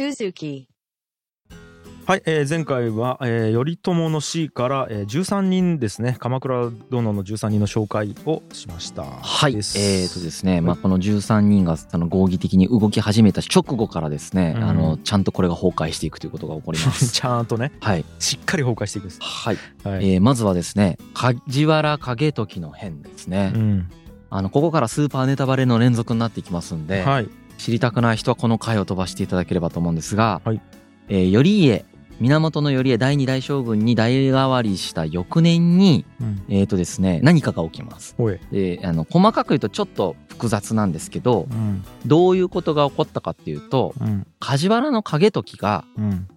Suzuki. はい、えー前回は、えー頼朝の死から、えー13人ですね。鎌倉殿の13人の紹介をしました。はい、えです。ーとですね、まあ、この13人がその合議的に動き始めた直後からですね、うん。あのちゃんとこれが崩壊していくということが起こります。ちゃんとねはい、しっかり崩壊していくんです。はい、はい、えーまずはですね梶原景時の変ですね、うん。あのここからスーパーネタバレの連続になっていきますんで、はい知りたくない人はこの回を飛ばしていただければと思うんですが、はい。えー頼家源頼家第二代将軍に代替わりした翌年にうん。えーとですね何かが起きます。であの細かく言うとちょっと複雑なんですけどうん。どういうことが起こったかっていうとうん。梶原の景時がうん。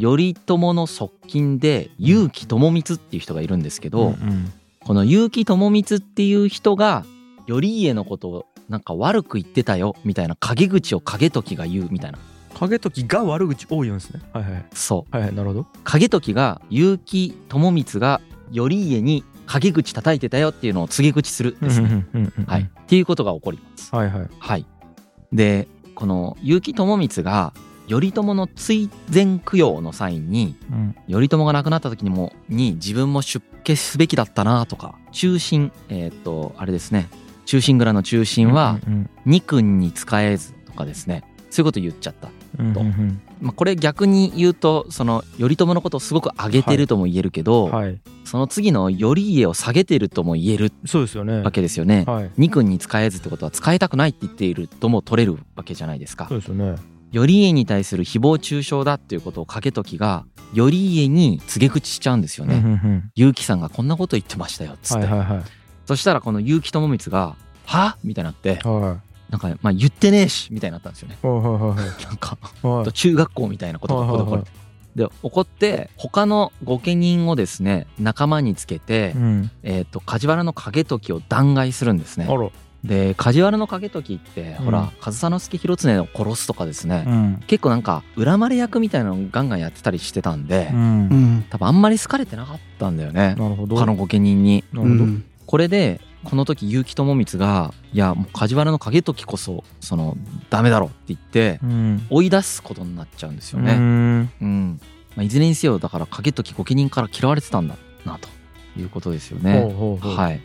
頼朝の側近で結城智光っていう人がいるんですけど、うん。この結城智光っていう人が頼家のことをなんか悪く言ってたよみたいな陰口を景時が言うみたいな。影時が悪口多いんですね。はいはいそう。はいはいなるほど。景時が結城智光が頼家に陰口叩いてたよっていうのを告げ口するんですね。うんうんうんうんはい、っていうことが起こります。はいはい。はい、でこの結城智光が頼朝の追善供養の際にうん。頼朝が亡くなった時にもに自分も出家すべきだったなとか中心えーっとあれですね忠臣蔵の中心はうん二君に仕えずとかですね。そういうこと言っちゃった、うんうんうん。まあ、これ逆に言うとその頼朝のことをすごく上げてるとも言えるけど、はい。その次の頼家を下げてるとも言えるそうですよね。わけですよね。はい。二君に使えずってことは使いたくないって言っているとも取れるわけじゃないですか。そう。ですよね。頼家に対する誹謗中傷だっていうことを景時が頼家に告げ口しちゃうんですよね。うんうんうん。結城さんがこんなこと言ってましたよっつって、はいはいはいそしたらこの結城智光が「は？みたいになってはい。なんかまあ言ってねえしみたいになったんですよね。はいはいはいなんかはい。中学校みたいなことが起こる。で怒って他の御家人をですね仲間につけて、うん。えー、と梶原の景時を弾劾するんですね。で梶原の景時って、うん。ほら上総介広常を殺すとかですね、うん。結構なんか恨まれ役みたいなのをガンガンやってたりしてたんで、うん。ん。多分あんまり好かれてなかったんだよね。なるほど。他の御家人に。これでこの時結城智光が「いやもう梶原の景時こそそのダメだろ」って言ってうん。追い出すことになっちゃうんですようね。ん。うん。まあ、いずれにせよだから景時御家人から嫌われてたんだなということですよね。はい、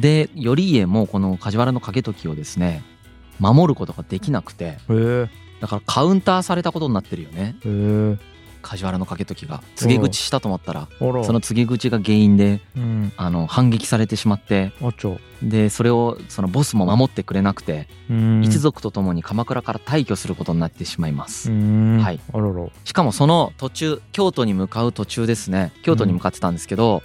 で頼家もこの梶原の景時をですね守ることができなくてだからカウンターされたことになってるよね梶原の景時が告げ口したと思ったらその告げ口が原因でうん。あの反撃されてしまってでそれをそのボスも守ってくれなくてうん。一族と共に鎌倉から退去することになってしまいます。うん。はい。しかもその途中京都に向かう途中ですね。京都に向かってたんですけど、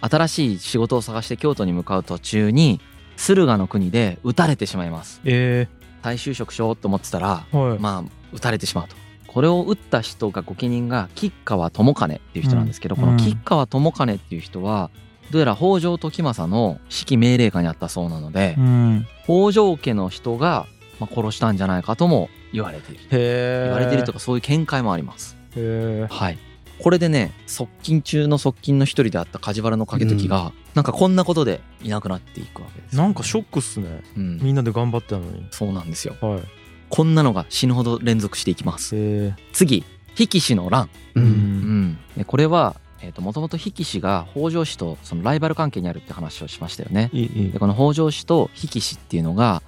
新しい仕事を探して京都に向かう途中に駿河の国で撃たれてしまいます。え再就職しようと思ってたらえはい。まあ撃たれてしまうとこれを撃った人が御家人が吉川智兼っていう人なんですけど、うん。この吉川智兼っていう人はどうやら北条時政の指揮命令下にあったそうなので、うん。北条家の人がまあ殺したんじゃないかとも言われている。言われているとかそういう見解もあります。はい。これでね、側近中の側近の一人であった梶原景時が、なんかこんなことでいなくなっていくわけです。なんかショックっすね。うん、みんなで頑張ってたのに。そうなんですよ。はいこんなのが死ぬほど連続していきます。次、比企氏の乱。う。うんうんこれは、えー、もともと比企氏が北条氏とそのライバル関係にあるって話をしましたよね。いいでこの北条氏と比企氏っていうのが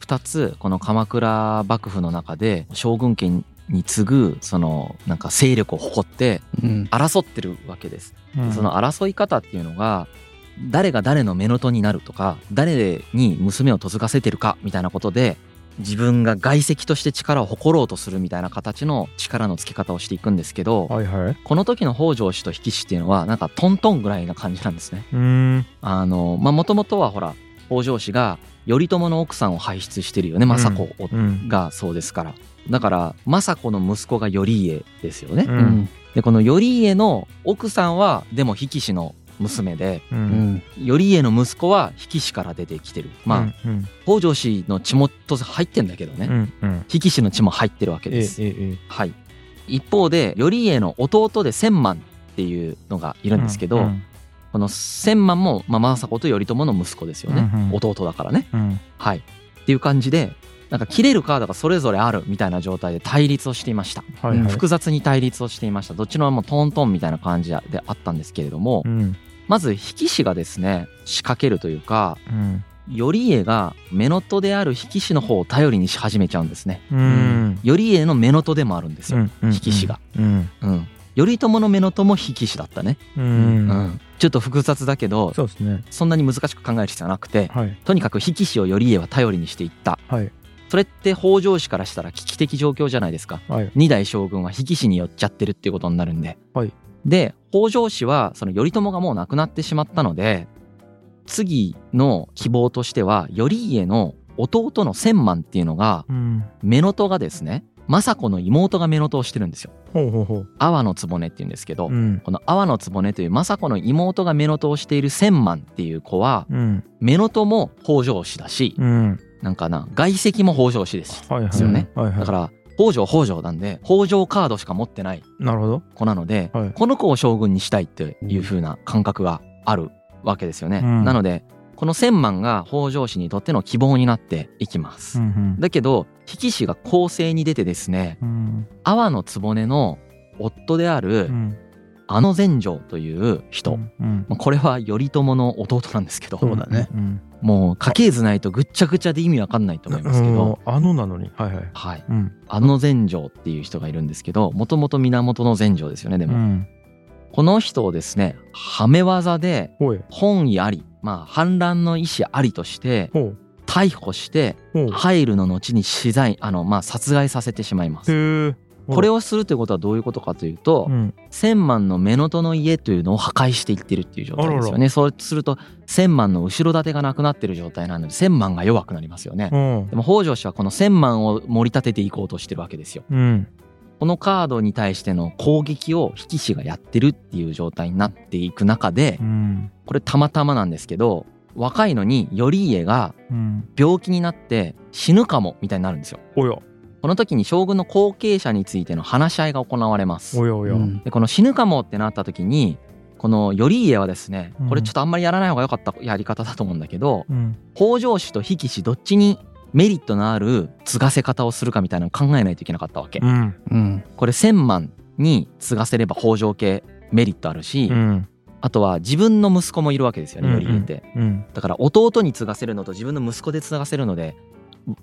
2つこの鎌倉幕府の中で将軍家に次ぐそのなんか勢力を誇ってうん。争ってるわけです。うんその争い方っていうのが誰が誰の乳母になるとか誰に娘を嫁がせてるかみたいなことで自分が外籍として力を誇ろうとするみたいな形の力のつけ方をしていくんですけど、はいはいこの時の北条氏と比企氏っていうのはなんかトントンぐらいな感じなんですね。うんあのまあもともとはほら北条氏が頼朝の奥さんを輩出してるよね政子がそうですからだから政子の息子が頼家ですよね。ううんん。でこの頼家の奥さんはでも比企氏の娘でううん。ん。頼家の息子は比企氏から出てきてる。まあ、うん北条氏の血も当然入ってんだけどね、うんうん。比企氏の血も入ってるわけええです。えええ。はい、一方で頼家の弟で千万っていうのがいるんですけど、うん。この千万も、まあ、政子と頼朝の息子ですよね、うんうん。弟だからね。うん。はい、っていう感じでなんか切れるカードがそれぞれあるみたいな状態で対立をしていました、はいはい。複雑に対立をしていました。どっちのもトントンみたいな感じであったんですけれども、うん。まず引き師がですね仕掛けるというかうん。頼家が目のとである引き師の方を頼りにし始めちゃうんですね。うん。頼家の目のとでもあるんですよ、うん。引き師が。うん。うん。頼朝の目のとも引き師だったね、ううん。んちょっと複雑だけどそうですね。そんなに難しく考える必要はなくてはい。とにかく引き師を頼家は頼りにしていった。はいそれって北条氏からしたら危機的状況じゃないですか。はい。二代将軍は引き師に寄っちゃってるっていうことになるんで、はい。で北条氏はその頼朝がもう亡くなってしまったので次の希望としては頼家の弟の千万っていうのがうん。がですね政子の妹が乳母をしてるんですよ。ほうほうほう。阿波の局っていうんですけど、うん。この阿波の局という政子の妹が乳母をしている千万っていう子はうん。も北条氏だしうんなんかな外籍も北条氏ですはいはい。ですよねはいはい。だから北条北条なんで北条カードしか持ってない子なので、はい。この子を将軍にしたいっていう風な感覚があるわけですよね。うん。なのでこの千万が北条氏にとっての希望になっていきます。んだけど比企氏が攻勢に出てですねうん。阿波の局の夫であるうんあの禅城という人、うんまあこれは頼朝の弟なんですけど。そうだね。うん。もう家系図ないとぐっちゃぐちゃで意味わかんないと思いますけど、うんあのなのに。はいはい。はい、うん。あの禅城っていう人がいるんですけどもともと源の禅城ですよねでも、うん。この人をですねはめ技で本意ありまあ反乱の意思ありとして逮捕して入るの後に死罪あのまあ殺害させてしまいます。これをするということはどういうことかというと、うん。千万の乳母の家というのを破壊していってるっていう状態ですよね。そうすると千万の後ろ盾がなくなってる状態なので千万が弱くなりますよね。うん。でも北条氏はこの千万を盛り立てていこうとしてるわけですよ。うん。このカードに対しての攻撃を引き師がやってるっていう状態になっていく中でうん。これたまたまなんですけど若いのに頼家がうん。病気になって死ぬかもみたいになるんですよ。おやこの時に将軍の後継者についての話し合いが行われます。おやおやうん。でこの死ぬかもってなった時にこの頼家はですねうん。これちょっとあんまりやらない方が良かったやり方だと思うんだけどうん。北条氏と比企氏どっちにメリットのある継がせ方をするかみたいなのを考えないといけなかったわけ。うん。うん。これ千万に継がせれば北条系メリットあるし、うん。あとは自分の息子もいるわけですよね頼家って。うん。だから弟に継がせるのと自分の息子で継がせるので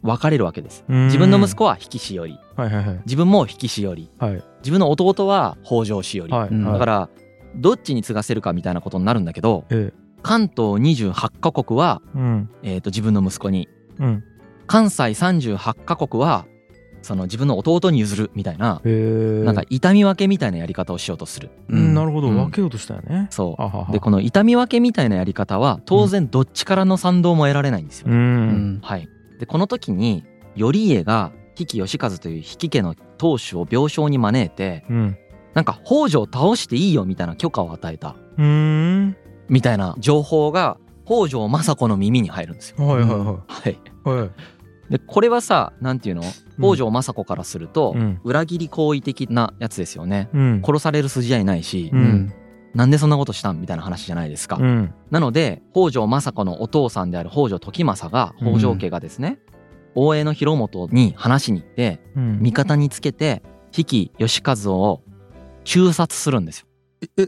分かれるわけです。うん。自分の息子は比企氏より。はいはいはい。自分も比企氏より。はい。自分の弟は北条氏より、うんはい。はいだからどっちに継がせるかみたいなことになるんだけどええ。関東28カ国は、うん。えー、と自分の息子に。うん。関西38カ国はその自分の弟に譲るみたいな、なんか痛み分けみたいなやり方をしようとする。うん。なるほど。うん。分けようとしたよね。そう。ははは。でこの痛み分けみたいなやり方は当然どっちからの賛同も得られないんですよ。うね。ん。はい、でこの時に頼家が比企義和という比企家の当主を病床に招いてうん。なんか北条を倒していいよみたいな許可を与えた。うーん。みたいな情報が北条政子の耳に入るんですよ。はいはいははい、いはい。でこれはさなんていうの？北条政子からすると、うん。裏切り行為的なやつですよね。うん。殺される筋合いないし、ううんんなんでそんなことしたんみたいな話じゃないですか。うんなので北条政子のお父さんである北条時政が北条家がですね、大江の広元に話しに行ってうん味方につけて比企義和を中殺するんですよ。え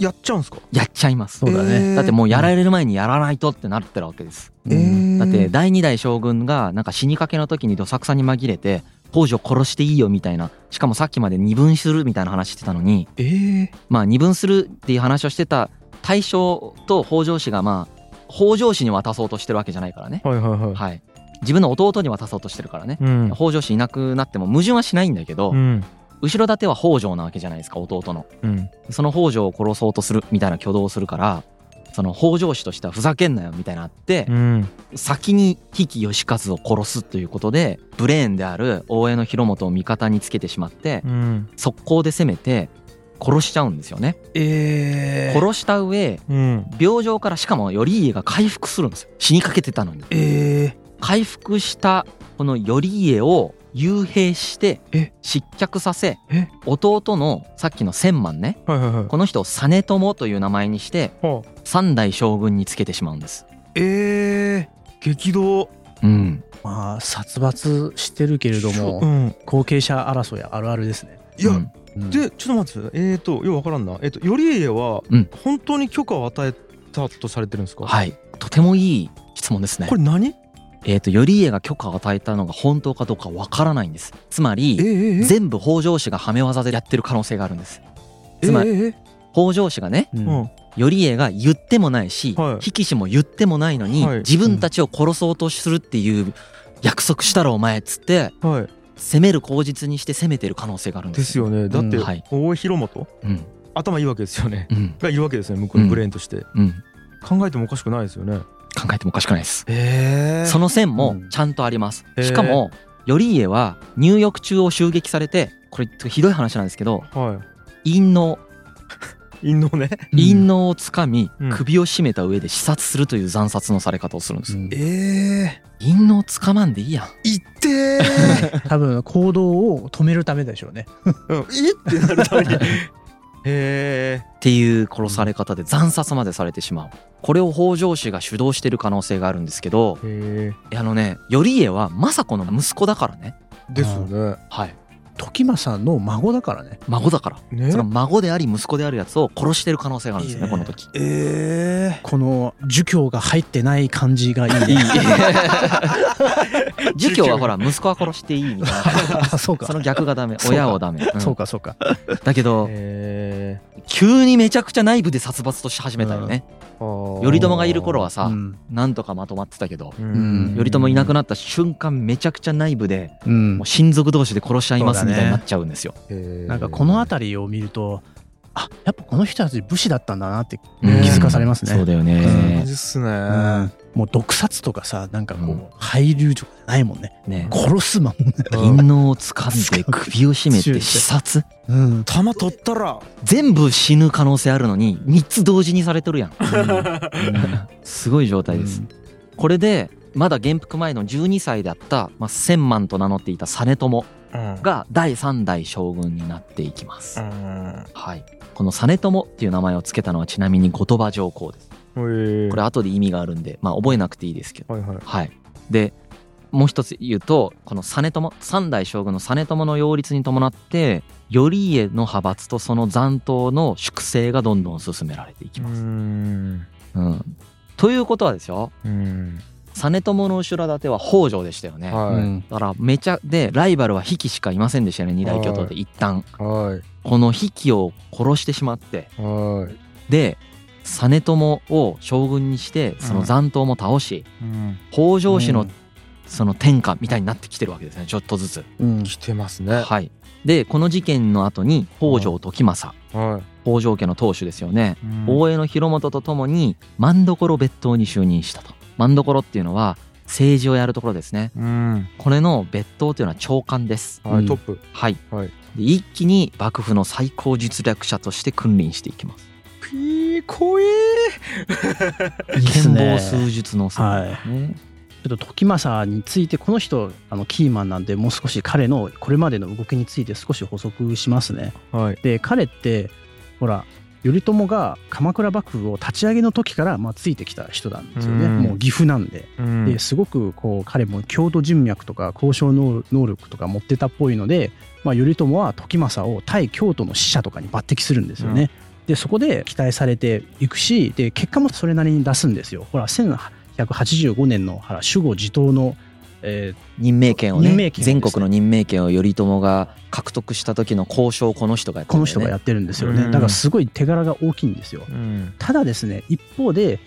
やっちゃうんすか？やっちゃいます。そうだねえーだってもうやられる前にやらないとってなってるわけです。えーだって第二代将軍がなんか死にかけの時にどさくさに紛れて北条殺していいよみたいなしかもさっきまで二分するみたいな話してたのにえーまあ二分するっていう話をしてた大将と北条氏がまあ北条氏に渡そうとしてるわけじゃないからね。はいはいはいはい。自分の弟に渡そうとしてるからね。うん北条氏いなくなっても矛盾はしないんだけど、うん後ろ盾は北条なわけじゃないですか弟の。うんその北条を殺そうとするみたいな挙動をするからその北条氏としてはふざけんなよみたいなのあって、うん。先に比企義和を殺すということでブレーンである大江の広元を味方につけてしまってうん。速攻で攻めて殺しちゃうんですよね。えー。殺した上うん。病状からしかも頼家が回復するんですよ。死にかけてたのに。え回復したこの頼家を幽閉してえ？失脚させえ？弟のさっきの千万ねーはいはいはい。この人を実朝という名前にしてはあ三代将軍につけてしまうんです。えー激動。うん。まあ殺伐してるけれどうもん。後継者争いあるあるですね。いや、うん。うん。でちょっと待って。えっ、ー、とようわからんな。えっ、と頼家はうん。本当に許可を与えたとされてるんですか、はい。とてもいい質問ですね。これ何？えっ、と頼家が許可を与えたのが本当かどうかわからないんです。つまえりええ全部北条氏がはめ技でやってる可能性があるんです。つまりええ北条氏がねうんうん頼家が言ってもないし、はい。比企氏も言ってもないのに、はい。自分たちを殺そうとするっていう約束したらお前っつってはい。攻める口実にして攻めてる可能性があるんでですすよね。だって、うんはい。大江広元？うん。頭いいわけですよね。うん。がいるわけですよね向こうのブレーンとして、うん。考えてもおかしくないですよね。考えてもおかしくないです。えその線もうん。ちゃんとあります、しかも頼家は入浴中を襲撃されてこれひどい話なんですけどは陰嚢。い陰謀ね。陰嚢をつかみうん。首を絞めた上で刺殺するという惨殺のされ方をするんです。うん。ええ陰嚢つかまんでいいやん。いってー。多分行動を止めるためでしょうね。うん、いってなるために。へえっていう殺され方で惨殺までされてしまう。これを北条氏が主導してる可能性があるんですけどあのね頼家は政子の息子だからね。ですよね。はい時政の孫だからね。孫だから。ね。その孫であり息子であるやつを殺してる可能性があるんですよね。この時。えこの儒教が入ってない感じがいいね。儒教はほら息子は殺していいみたいな。あ そうか。その逆がダメ。親をダメ、うん。そうかそうか。だけどへ急にめちゃくちゃ内部で殺伐とし始めたよね。え頼朝がいる頃はさうん。なんとかまとまってたけどうん。頼朝いなくななった瞬間めちゃくちゃ内部でうん。もう親族同士で殺し合いますみたいになっちゃうんですよ。なんかこの辺りを見るとあやっぱこの人たち武士だったんだなってうん気づかされますね。そうだよ感ねすね、うんもう毒殺とかさなんかこうん。う配流とかじゃないもんね。ね。殺すまん。ね。陰嚢を掴んで 首を絞めて刺殺？うん。弾取ったら。全部死ぬ可能性あるのに3つ同時にされとるやん。すごい状態です。これでまだ元服前の12歳だった、まあ、千万と名乗っていた実朝がが第3代将軍になっていきます。うん。はい、この実朝っていう名前を付けたのはちなみに後鳥羽上皇です。これ後で意味があるんで、まあ、覚えなくていいですけど。はいはい。はい、でもう一つ言うとこの実朝三代将軍の実朝の擁立に伴って頼家の派閥とその残党の粛清がどんどん進められていきうます。ん。うん、ということはですようん。実朝の後ろ盾は北条でしたよね。はい、うん。だからめちゃでライバルは比企しかいませんでしたよね二大巨頭で一旦。はい。この比企を殺してしまって。はい。で実朝を将軍にしてその残党も倒し、うん。北条氏のうんその天下みたいになってきてるわけですね。ちょっとずつ。うん来てますね。はい、でこの事件の後に北条時政。はい。北条家の当主ですよね、うん。大江の広元とともに政所別当に就任したと。政所っていうのは政治をやるところですね。うん。これの別当というのは長官です。うん。はいトップ。はい、はい。で一気に幕府の最高実力者として君臨していきますピー怖えいいっす剣ね謀数術のさ、はいねちょっと時政についてこの人あのキーマンなんでもう少し彼のこれまでの動きについて少し補足しますね。はいで彼ってほら頼朝が鎌倉幕府を立ち上げの時からまあついてきた人なんですよね。うんもう岐阜なんで。うんですごくこう彼も郷土人脈とか交渉能能力とか持ってたっぽいので、まあ、頼朝は時政を対京都の使者とかに抜擢するんですよね。でそこで期待されていくしで結果もそれなりに出すんですよ。ほら1185年のほら守護地頭の、え任命権をね任命権をですね全国の任命権を頼朝が獲得した時の交渉をこの人がやってこのるんだよね人がやってるんですよね。うんだからすごい手柄が大きいんですよ。うんただですね一方で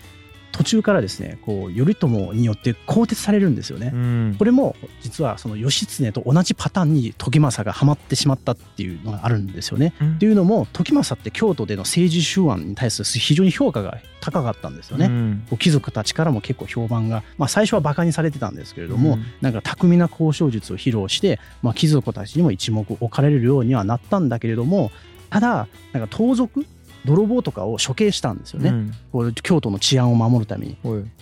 途中からですねこう頼朝によって更迭されるんですよね。うんこれも実はその義経と同じパターンに時政がハマってしまったっていうのがあるんですよね。うんっていうのも時政って京都での政治手腕に対する非常に評価が高かったんですよね。うん貴族たちからも結構評判が、まあ、最初はバカにされてたんですけれども、うんなんか巧みな交渉術を披露して、まあ、貴族たちにも一目置かれるようにはなったんだけれどもただなんか盗賊泥棒とかを処刑したんですよね、うん。こう京都の治安を守るために。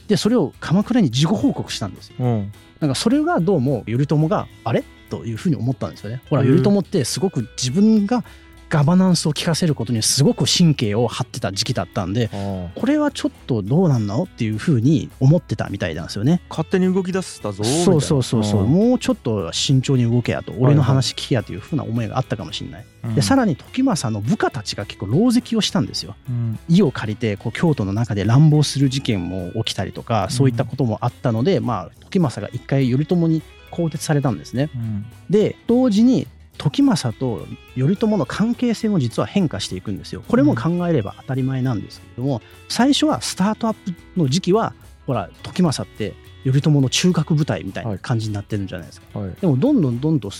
でそれを鎌倉に事後報告したんですよ。うん。なんかそれがどうも頼朝があれ？というふうに思ったんですよね。ほらうん。頼朝ってすごく自分がガバナンスを効かせることにすごく神経を張ってた時期だったんであこれはちょっとどうなんのっていうふうに思ってたみたいなんですよね。勝手に動き出したぞみたいなそうそうそうそう、んもうちょっと慎重に動けやと俺の話聞けやというふうな思いがあったかもしれない。でさらに時政の部下たちが結構狼藉をしたんですよ。うん家を借りてこう京都の中で乱暴する事件も起きたりとかそういったこともあったので、まあ時政が一回頼朝に更迭されたんですね。うんで同時に時政と頼朝の関係性も実は変化していくんですよ。これも考えれば当たり前なんですけれども最初はスタートアップの時期はほら時政って頼朝の中核部隊みたいな感じになってるんじゃないですか。はいでもどんどんどんどん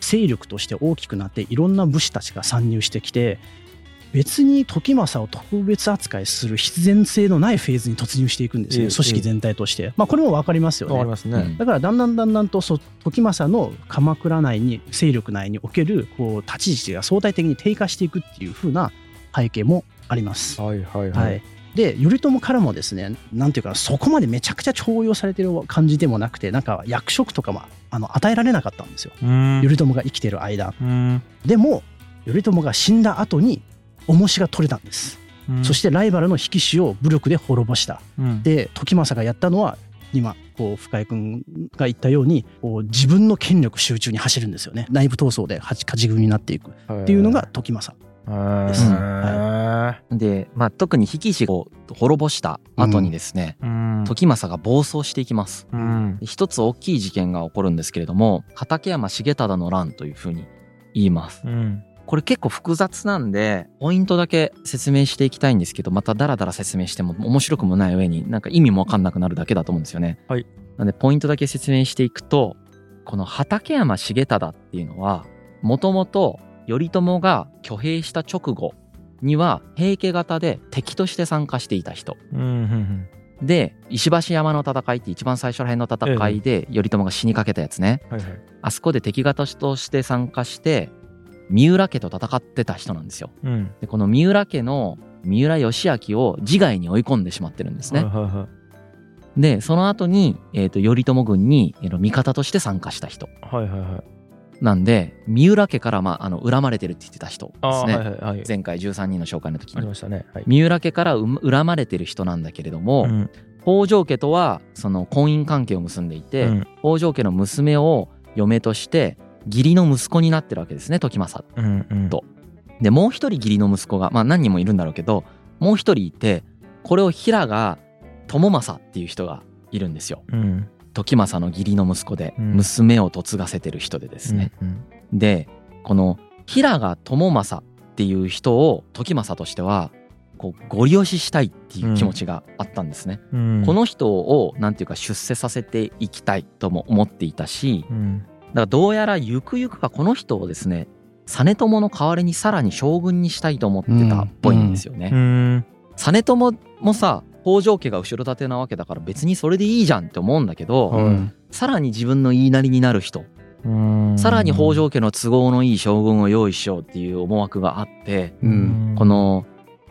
勢力として大きくなっていろんな武士たちが参入してきて別に時政を特別扱いする必然性のないフェーズに突入していくんですね。組織全体として。まあこれも分かりますよね。わかり。ますね、うん。だからだんだんだんだんとそう時政の鎌倉内に勢力内におけるこう立ち位置が相対的に低下していくっていう風な背景もあります。はいはいははいい、で頼朝からもですねなんていうかそこまでめちゃくちゃ重用されてる感じでもなくてなんか役職とかもあの与えられなかったんですよ。うん。頼朝が生きてる間。うん。でも頼朝が死んだ後に重しが取れたんです、うん。そしてライバルの引き師を武力で滅ぼした。うん。で時政がやったのは今こう深井君が言ったようにこう自分の権力集中に走るんですよね。内部闘争で勝ち勝ち組になっていく。っていうのが時政です。うんはで、まあ、特に比企氏を滅ぼした後にですね、うん。時政が暴走していきます。うん。で一つ大きい事件が起こるんですけれども畠山重忠の乱というふうに言います。うんこれ結構複雑なんでポイントだけ説明していきたいんですけどまたダラダラ説明しても面白くもない上になんか意味もわかんなくなるだけだと思うんですよね。はいなんでポイントだけ説明していくとこの畠山重忠っていうのはもともと頼朝が挙兵した直後には平家型で敵として参加していた人。うんうんで石橋山の戦いって一番最初ら辺の戦いで頼朝が死にかけたやつね。はいはいあそこで敵方として参加して三浦家と戦ってた人なんですよ。うん。でこの三浦家の三浦義明を自害に追い込んでしまってるんですね。でその後に、えー、と頼朝軍に、えーと味方として参加した人。はいはいはい。なんで三浦家から、まあ、あの恨まれてるって言ってた人ですね。はいはいはい。前回13人の紹介の時に。ありましたね。はい。三浦家からう恨まれてる人なんだけれども、うん。北条家とはその婚姻関係を結んでいて、うん。北条家の娘を嫁として義理の息子になってるわけですね時政。うんうん。と。でもう一人義理の息子がまあ何人もいるんだろうけどもう一人いてこれを平賀友政っていう人がいるんですよ。うん。時政の義理の息子でうん。娘を嫁がせてる人でですね、うんでこの平賀友政っていう人を時政としてはこうご利用ししたいっていう気持ちがあったんですね、うん。この人をなんていうか出世させていきたいとも思っていたしうんだからどうやらゆくゆくはこの人をですね実朝の代わりにさらに将軍にしたいと思ってたっぽいんですよね。うん。実朝もさ北条家が後ろ盾なわけだから別にそれでいいじゃんって思うんだけど、はいうん。さらに自分の言いなりになる人うん。さらに北条家の都合のいい将軍を用意しようっていう思惑があってうん。この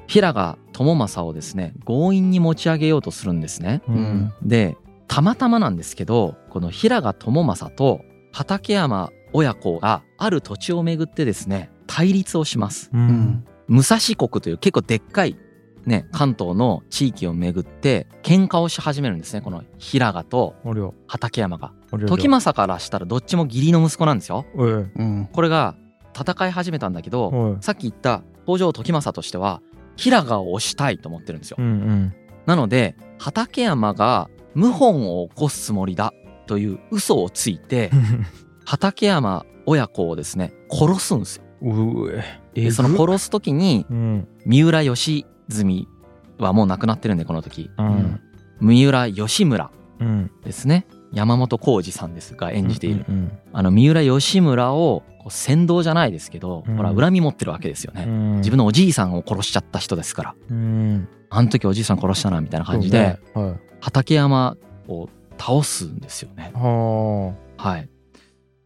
平賀友政をですね強引に持ち上げようとするんですね。ううんん。でたまたまなんですけどこの平賀友政と畠山親子がある土地をめぐってですね対立をします。ううん。ん武蔵国という結構でっかいね関東の地域をめぐって喧嘩をし始めるんですねこの平賀と畠山が。時政からしたらどっちも義理の息子なんですよ。うん。これが戦い始めたんだけどさっき言った北条時政としては平賀を推したいと思ってるんですよ。う。ん。なので畠山が謀反を起こすつもりだという嘘をついてうん 畠山親子をですね殺すんですよ。でその殺す時にうん。三浦義澄はもう亡くなってるんでこの時。うん。三浦義村うん。ですね。山本浩二さんですが演じている、うんあの三浦義村を先導じゃないですけど、うん。ほら恨み持ってるわけですよね、うん。自分のおじいさんを殺しちゃった人ですから。うん。あの時おじいさん殺したなみたいな感じで、そうね。畠山を倒すんですよね。はい。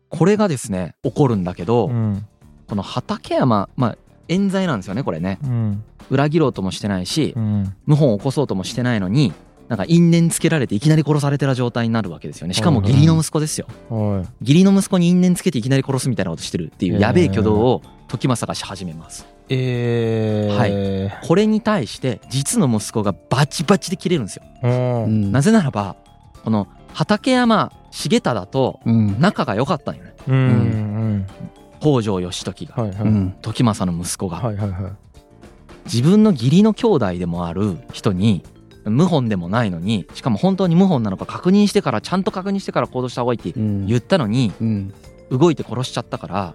これがですね起こるんだけど、あうん。この畠山まあ冤罪なんですよねこれね。うん。裏切ろうともしてないし、うん。謀反を起こそうともしてないのになんか因縁つけられていきなり殺されてる状態になるわけですよね。しかも義理の息子ですよ。はい。義理の息子に因縁つけていきなり殺すみたいなことしてるっていうやべえ挙動を時政がし始めます。えー、はこれに対して実の息子がバチバチで切れるんですよ。うん。なぜならばこの畠山重忠とうん。仲が良かったんよね。うん。うん。北条義時が。はいはい、うん。時政の息子が。はいはいはい。自分の義理の兄弟でもある人に謀反でもないのにしかも本当に謀反なのか確認してからちゃんと確認してから行動した方がいいってうん。言ったのにうん。動いて殺しちゃったから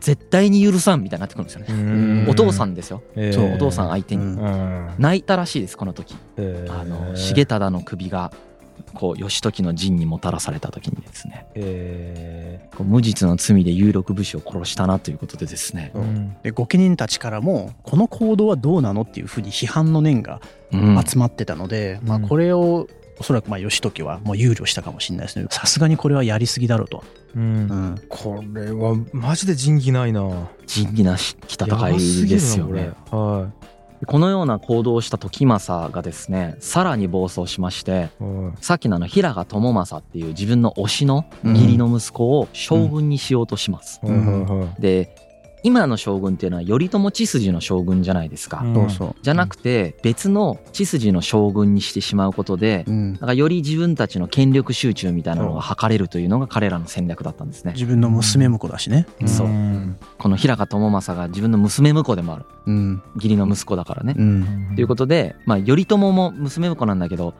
絶対に許さんみたいになってくるんですよね。うん。お父さんですよ。えー。お父さん相手に。泣いたらしいですこの時。えー。あの重忠の首がこう義時の陣にもたらされた時にですねえこう無実の罪で有力武士を殺したなということでですね。ーうん。で御家人たちからもこの行動はどうなのっていうふうに批判の念がうん。集まってたので、まあ、うんこれをおそらくまあ義時はもう憂慮したかもしれないですね。さすがにこれはやりすぎだろうと、うん。うん、これはマジで仁義ないな。仁義なしき戦いですよね。やばすぎるなこのような行動をした時政がですねさらに暴走しましてさっきのあの平賀朝政っていう自分の推しのうん義理の息子を将軍にしようとします。はいはいはい。で今の将軍っていうのは頼朝血筋の将軍じゃないですか。うん。じゃなくて別の血筋の将軍にしてしまうことでうん。なんかより自分たちの権力集中みたいなのが図れるというのが彼らの戦略だったんですね。自分の娘婿だしね、うん。そう。うんこの平賀朝政が自分の娘婿でもある。うん。義理の息子だからね。うん。ということで、まあ、頼朝も娘婿なんだけど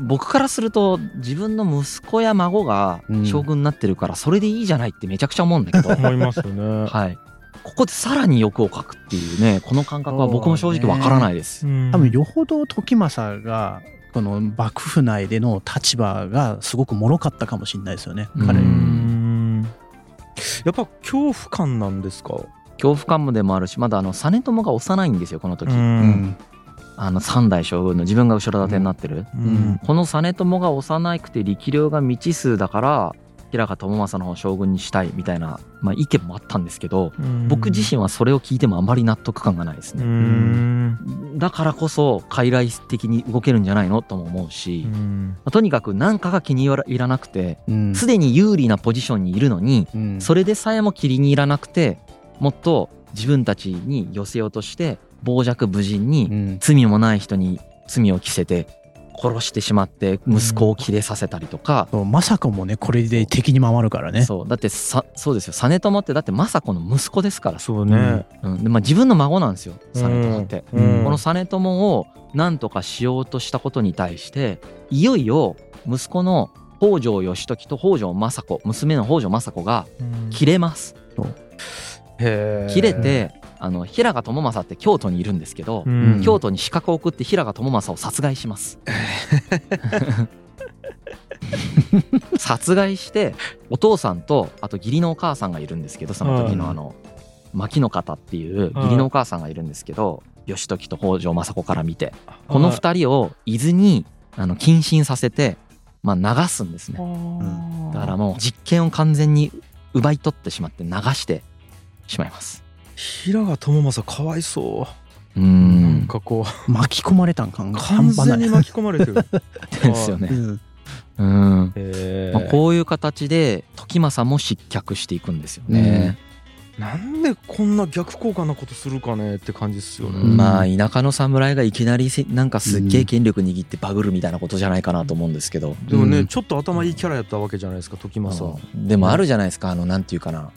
僕からすると自分の息子や孫がうん。将軍になってるからそれでいいじゃないってめちゃくちゃ思うんだけど、思いますよね。はい、ここでさらに欲をかくっていうねこの感覚は僕も正直わからないです。うん。多分よほど時政がこの幕府内での立場がすごく脆かったかもしれないですよねうん。彼。う、んやっぱ恐怖感なんですか？恐怖感でもあるしまだあの実朝が幼いんですよこの時、ううん。んあの三代将軍の自分が後ろ盾になってる、うん。この実朝が幼くて力量が未知数だから平賀朝政の将軍にしたいみたいな、まあ、意見もあったんですけど僕自身はそれを聞いてもあまり納得感がないですうね。ん。だからこそ傀儡的に動けるんじゃないのとも思うし、うん。まあとにかく何かが気に入らなくてうん。すでに有利なポジションにいるのにうん。それでさえも気に入らなくてもっと自分たちに寄せようとして傍若無人うにん。罪もない人に罪を着せて殺してしまって息子を切れさせたりとか、そう政子もねこれで敵に回るからね。そう。だってさそうですよ。実朝ってだって政子の息子ですから、そうね。うん。でまあ、自分の孫なんですよ。実朝って。うん。この実朝を何とかしようとしたことに対していよいよ息子の北条義時と北条政子娘の北条政子が切れます。へー。切れてあの平賀朝政って京都にいるんですけど、うん。京都に刺客を送って平賀朝政を殺害します。殺害してお父さんとあと義理のお母さんがいるんですけどその時のあの牧の方っていう義理のお母さんがいるんですけど義時と北条政子から見てこの二人を伊豆にあの謹慎させて、まあ、流すんですね。人だからもう実権を完全に奪い取ってしまって流してしまいます平賀朝政かわいそう。うなんんかこう。巻き込まれたん感が完全に巻き込まれてる。ですよね。うんうん。へーまあ、こういう形で時政も失脚していくんですよね。なんでこんな逆効果なことするかねって感じっすよね、ん。まあ田舎の侍がいきなりせなんかすっげえ権力握ってバグるみたいなことじゃないかなと思うんですけど、でもね、うん。ちょっと頭いいキャラやったわけじゃないですか時政。うん。でもあるじゃないですかあのなんていうかな。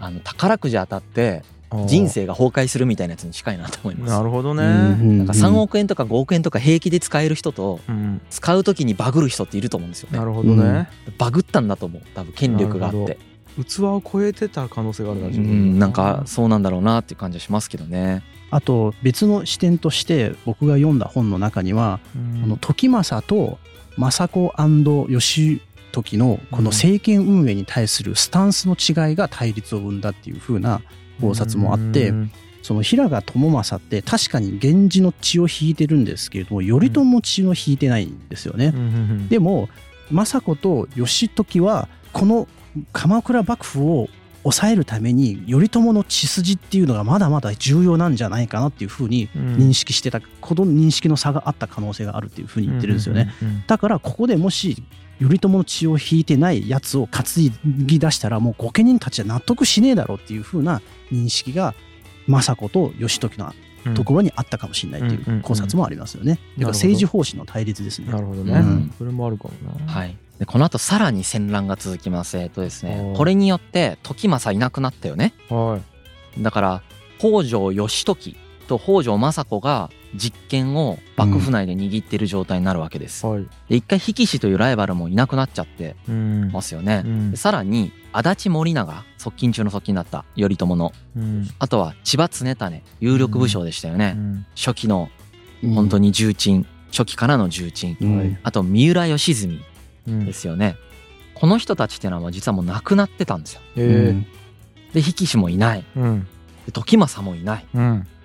あの宝くじ当たって人生が崩壊するみたいなやつに近いなと思います。なるほどね、なんか3億円とか5億円とか平気で使える人とうん使う時にバグる人っていると思うんですよね。なるほどね、バグったんだと思う。多分権力があって。器を超えてた可能性があるなう自分。んなんかそうなんだろうなっていう感じはしますけどね。あと別の視点として僕が読んだ本の中には、うん。この時政と政子義時のこの政権運営に対するスタンスの違いが対立を生んだっていう風な考察もあってうんその平賀朝政って確かに源氏の血を引いてるんですけれども頼朝の血を引いてないんですよね。でも政子と義時はこの鎌倉幕府を抑えるために頼朝の血筋っていうのがまだまだ重要なんじゃないかなっていうふうに認識してたこの認識の差があった可能性があるっていうふうに言ってるんですよね。だからここでもし頼朝の血を引いてないやつを担ぎ出したらもう御家人たちは納得しねえだろうっていうふうな認識が政子と義時のところにあったかもしれないっていう考察もありますよね。だから政治方針の対立ですね。なるほどね。うん、それもあるかもな。はい。でこの後さらに戦乱が続きます。えっとですね、これによって時政いなくなったよね。はい。だから北条義時と北条政子が実権を幕府内で握っている状態になるわけです。うん。はい、で一回比企氏というライバルもいなくなっちゃってますよね。うん、さらに足立森長側近中の側近だった頼朝の、うん、あとは千葉常胤有力武将でしたよね、初期の本当に重鎮、初期からの重鎮、あと三浦義澄ですよね、この人たちっていうのは実はもう亡くなってたんですよ。で比企氏もいない、で時政もいない、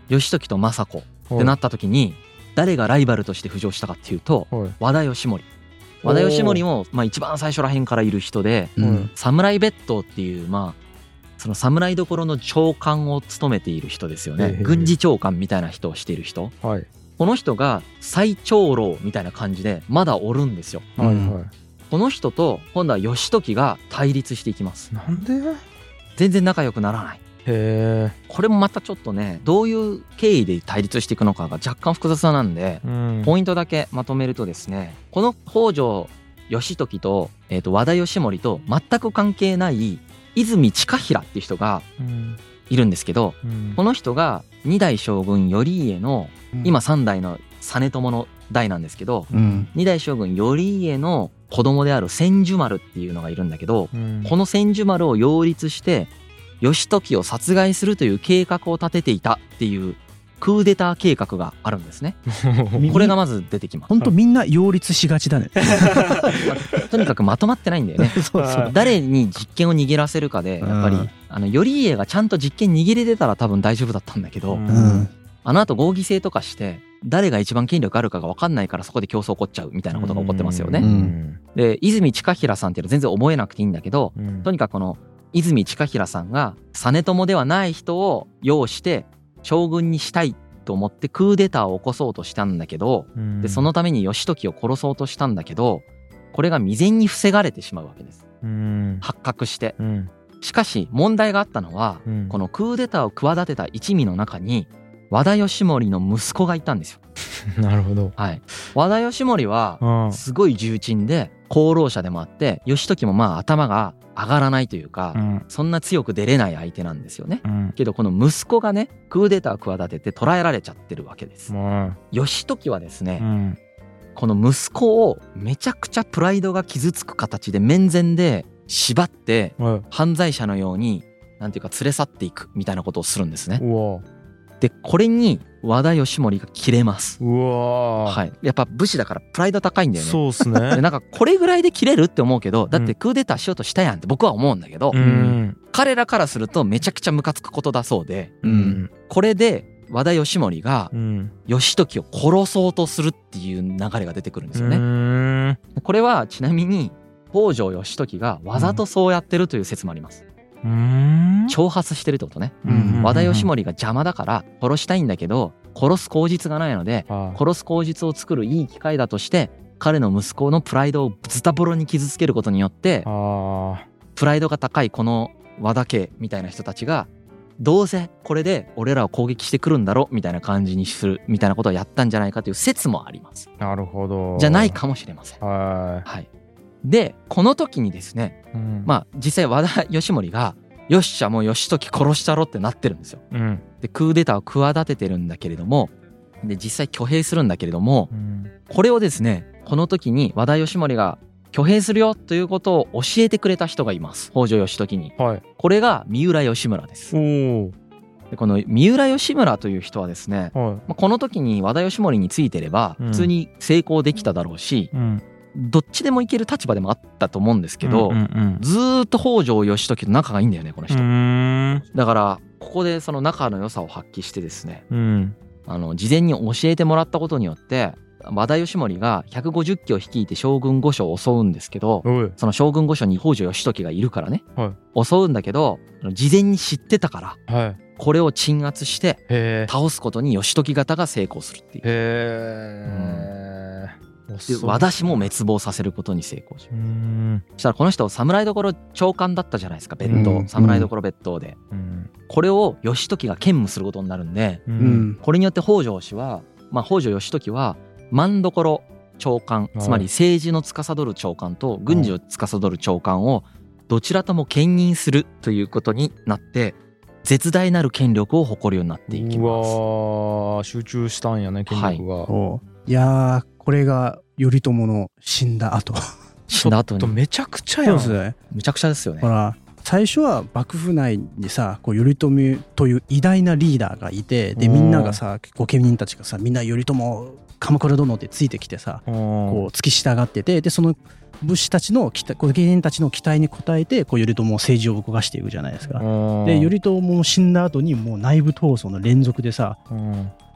義時と政子ってなった時に誰がライバルとして浮上したかっていうと和田義盛。和田義盛もまあ一番最初らへんからいる人で、侍別当っていうまあその侍どころの長官を務めている人ですよね、軍事長官みたいな人をしている人、はい、この人が最長老みたいな感じでまだおるんですよ、はいはい、この人と今度は義時が対立していきます。なんで？全然仲良くならないへこれもまたちょっとねどういう経緯で対立していくのかが若干複雑なんで、うん、ポイントだけまとめるとですねこの北条義時と,、えー、と和田義盛と全く関係ない泉親平っていう人がいるんですけど、うん、この人が二代将軍頼家の、今三代の実朝の代なんですけど、うん、二代将軍頼家の子供である千住丸っていうのがいるんだけど、うん、この千住丸を擁立して義時を殺害するという計画を立てていたっていうクーデター計画があるんですね。これがまず出てきます。本当みんな擁立しがちだね。とにかくまとまってないんだよね。そうそう誰に実権を握らせるかでやっぱりあの頼家がちゃんと実権握れてたら多分大丈夫だったんだけど、うん、あの後合議制とかして誰が一番権力あるかが分かんないからそこで競争起こっちゃうみたいなことが起こってますよね。で泉親平さんっていうのは全然覚えなくていいんだけど、とにかくこの泉親平さんが実朝ではない人を擁して将軍にしたいと思ってクーデターを起こそうとしたんだけど、でそのために義時を殺そうとしたんだけどこれが未然に防がれてしまうわけです。発覚して、しかし問題があったのは、このクーデターを企てた一味の中に和田義盛の息子がいたんですよ。なるほど。はい。和田義盛はすごい重鎮で功労者でもあって義時もまあ頭が上がらないというか、うん、そんな強く出れない相手なんですよね、うん、けどこの息子がねクーデターを企てて捕らえられちゃってるわけです、うん、義時はですね、この息子をめちゃくちゃプライドが傷つく形で面前で縛って犯罪者のようになんていうか連れ去っていくみたいなことをするんですね。でこれに和田義盛が切れます。うわはい。やっぱ武士だからプライド高いんだよね。そうっすね。でなんかこれぐらいで切れるって思うけどだってクーデターしようとしたやんって僕は思うんだけど、うん、彼らからするとめちゃくちゃムカつくことだそうで、うん、これで和田義盛が義時を殺そうとするっていう流れが出てくるんですよね。これはちなみに北条義時がわざとそうやってるという説もあります。挑発してるってことね、和田義盛が邪魔だから殺したいんだけど殺す口実がないので殺す口実を作るいい機会だとして彼の息子のプライドをズタボロに傷つけることによってプライドが高いこの和田家みたいな人たちがどうせこれで俺らを攻撃してくるんだろみたいな感じにするみたいなことをやったんじゃないかという説もあります。なるほど。じゃないかもしれません。はい。でこの時にですね、うん、まあ実際和田義盛がよっしゃもう義時殺したろってなってるんですよ。うん、でクーデターを企ててるんだけれどもで実際挙兵するんだけれども、うん、これをですねこの時に和田義盛が挙兵するよということを教えてくれた人がいます。北条義時に、はい、これが三浦義村です。でこの三浦義村という人はですね、はい、まあ、この時に和田義盛についてれば普通に成功できただろうし、うんどっちでもいける立場でもあったと思うんですけど、うんうんうん、ずっと北条義時と仲がいいんだよねこの人。だからここでその仲の良さを発揮してですね、うん、あの事前に教えてもらったことによって和田義盛が150騎を率いて将軍御所を襲うんですけどその将軍御所に北条義時がいるからね、は襲うんだけど事前に知ってたからはい。これを鎮圧して倒すことに義時方が成功するっていうで和田氏も滅亡させることに成功しうーん。そしたらこの人侍所長官だったじゃないですか別当、うん。侍所別当で。うん。これを義時が兼務することになるんでううん。んこれによって北条氏は、まあ、北条義時は万所長官はい。つまり政治の司る長官と軍事を司る長官をどちらとも兼任するということになって絶大なる権力を誇るようになっていきうます。集中したんやね権力が、おう。いやーこれが頼朝の死んだ後。死んだ後に。めちゃくちゃやん。そうですね。むちゃくちゃですよね。ほ。ら最初は幕府内にさこう頼朝という偉大なリーダーがいてでみんながさ御家人たちがさみんな頼朝鎌倉殿ってついてきてさここう付き従っててでその武士たちの期待御家人たちの期待に応えてこう頼朝政治を動かしていくじゃないですか。で頼朝も死んだ後にもう内部闘争の連続でさ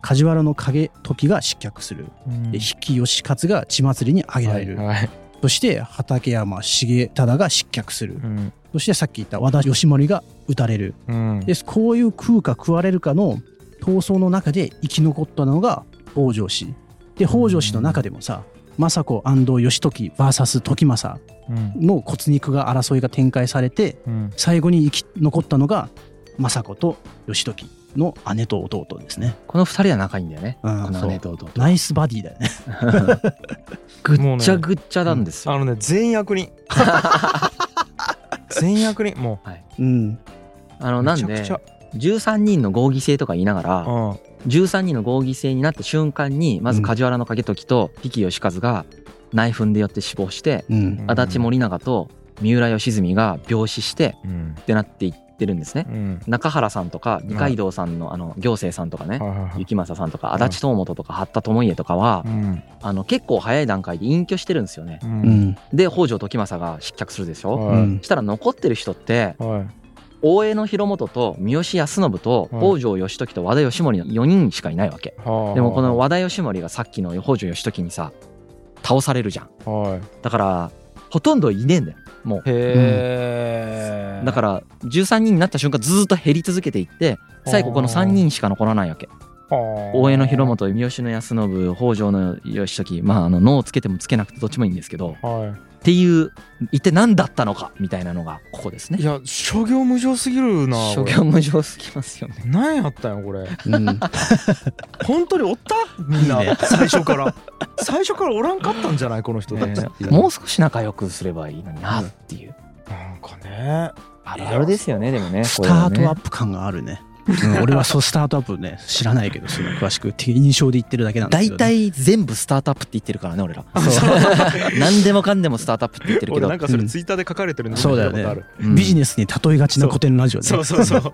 梶原の影時が失脚する。で比企義勝が血祭りに挙げられる、はいはい。そして畠山重忠が失脚する。うん。そしてさっき言った和田義盛が討たれる。うん。でこういう食うか食われるかの闘争の中で生き残ったのが北条氏。で北条氏の中でもさ政子義時 VS 時政うんの骨肉が争いが展開されてうん最後に生き残ったのが政子と義時の姉と弟ですね。この二人は仲いいんだよね。うんこの姉と弟。ナイスバディだよね。ぐっちゃぐっちゃなんですよ。あのね全役人 全役人もうん。あのうなんでめちゃくちゃ13人の合議制とか言いながらうん13人の合議制になった瞬間にまず梶原景時と比企義和が内紛でよって死亡してうん。足立森長と三浦義澄が病死してうん。ってなっていってるんですね。うん。中原さんとか二階堂さんのあの行政さんとかね雪政さんとか足立東本とか八田智家とかはうん。あの結構早い段階で隠居してるんですよね。で北条時政が失脚するでしょ。したら残ってる人ってはい大江広元と三好康信とはい。北条義時と和田義盛の4人しかいないわけ。はあ。でもこの和田義盛がさっきの北条義時にさ倒されるじゃん。はい。だからほとんどいねえんだよ。もう。へえ。だから13人になった瞬間ずーっと減り続けていって最後この3人しか残らないわけ。大江の広元三好の康信北条の義時まああの脳をつけてもつけなくてどっちもいいんですけど。はっていう一体何だったのかみたいなのがここですねいい。や諸行無常すぎるな諸行無常すぎますよね。何やったんよこれうん。本当におった？みんな最初から最初からおらんかったんじゃないこの人たちっていうもう少し仲良くすればいいのになっていう。なんかねあるあるですよねでもね。スタートアッップ感があるね。うん、俺はそうスタートアップね知らないけどその詳しく印象で言ってるだけなんだけ大ど、ね、体全部スタートアップって言ってるからね俺ら。何でもかんでもスタートアップって言ってるけど。俺なん。かそれツイッターで書かれてるのそうだよね。ビジネスに例えがちな古典ラジオね。そうそうそう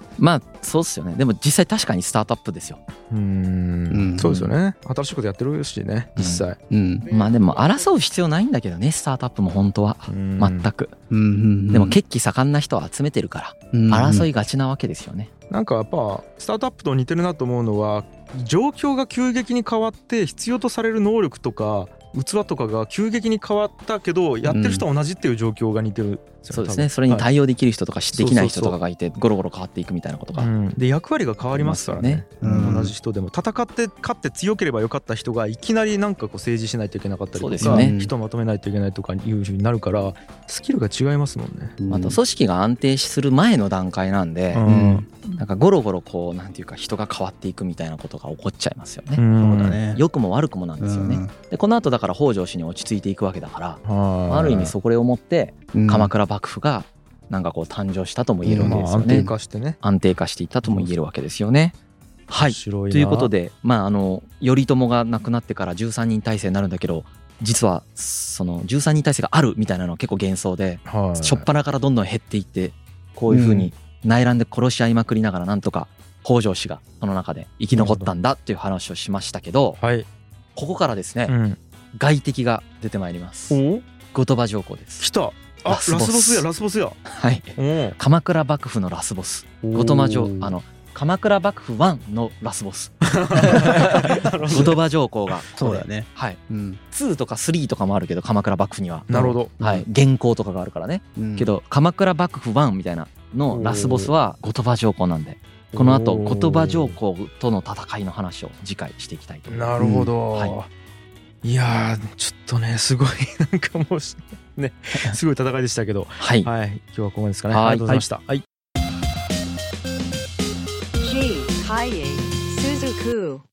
まあそうっすよね。でも実際確かにスタートアップですよ。ううんんそうですよね新しいことやってるしね実際うんまあでも争う必要ないんだけどねスタートアップも本当は。全く。うんうんうんでも血気盛んな人を集めてるから争いがちなわけですよね。なんかやっぱスタートアップと似てるなと思うのは状況が急激に変わって必要とされる能力とか器とかが急激に変わったけどやってる人は同じっていう状況が似てるそうですね。それにはい。対応できる人とかできない人とかがいてゴロゴロ変わっていくみたいなことが。うん。で役割が変わりますからね。ねうん。同じ人でも戦って勝って強ければよかった人がいきなりなんかこう政治しないといけなかったりとか、そうですよね。人をまとめないといけないとかいうふうになるからスキルが違いますもんね。うんあと組織が安定する前の段階なんで、うん。なんかゴロゴロこうなんていうか人が変わっていくみたいなことが起こっちゃいますよね。そうだね。良くも悪くもなんですよね。うん。でこの後だから北条氏に落ち着いていくわけだから、はい。ある意味そこをもってうん。鎌倉幕府がなんかこう誕生したとも言えるわけですよね。化してね。安定化していったとも言えるわけですよね。はい白ということでまああの頼朝が亡くなってから13人体制になるんだけど実はその13人体制があるみたいなのは結構幻想ではい初っ端からどんどん減っていってこういうふうに内乱で殺し合いまくりながらなんとか北条氏がその中で生き残ったんだっていう話をしましたけどはい。ここからですねうん。外敵が出てまいりますお後鳥羽上皇です来た。あラスボスやラスボス。や。はい。お鎌倉幕府のラスボス。後鳥羽上あの鎌倉幕府1のラスボス。後鳥羽上皇がそうだね。はい。うん。2とか3とかもあるけど鎌倉幕府には。なるほど。はい。原稿とかがあるからね。うん。けど鎌倉幕府1みたいなのラスボスは後鳥羽上皇なんでこの後後鳥羽上皇との戦いの話を次回していきたいと思います。なるほど、、うん。はい。やーちょっとねすごいなんかもうしね すごい戦いでしたけど。はい。はい。今日はここまでですかね。はい。ありがとうございました、はい。G. Kaye Suzuku.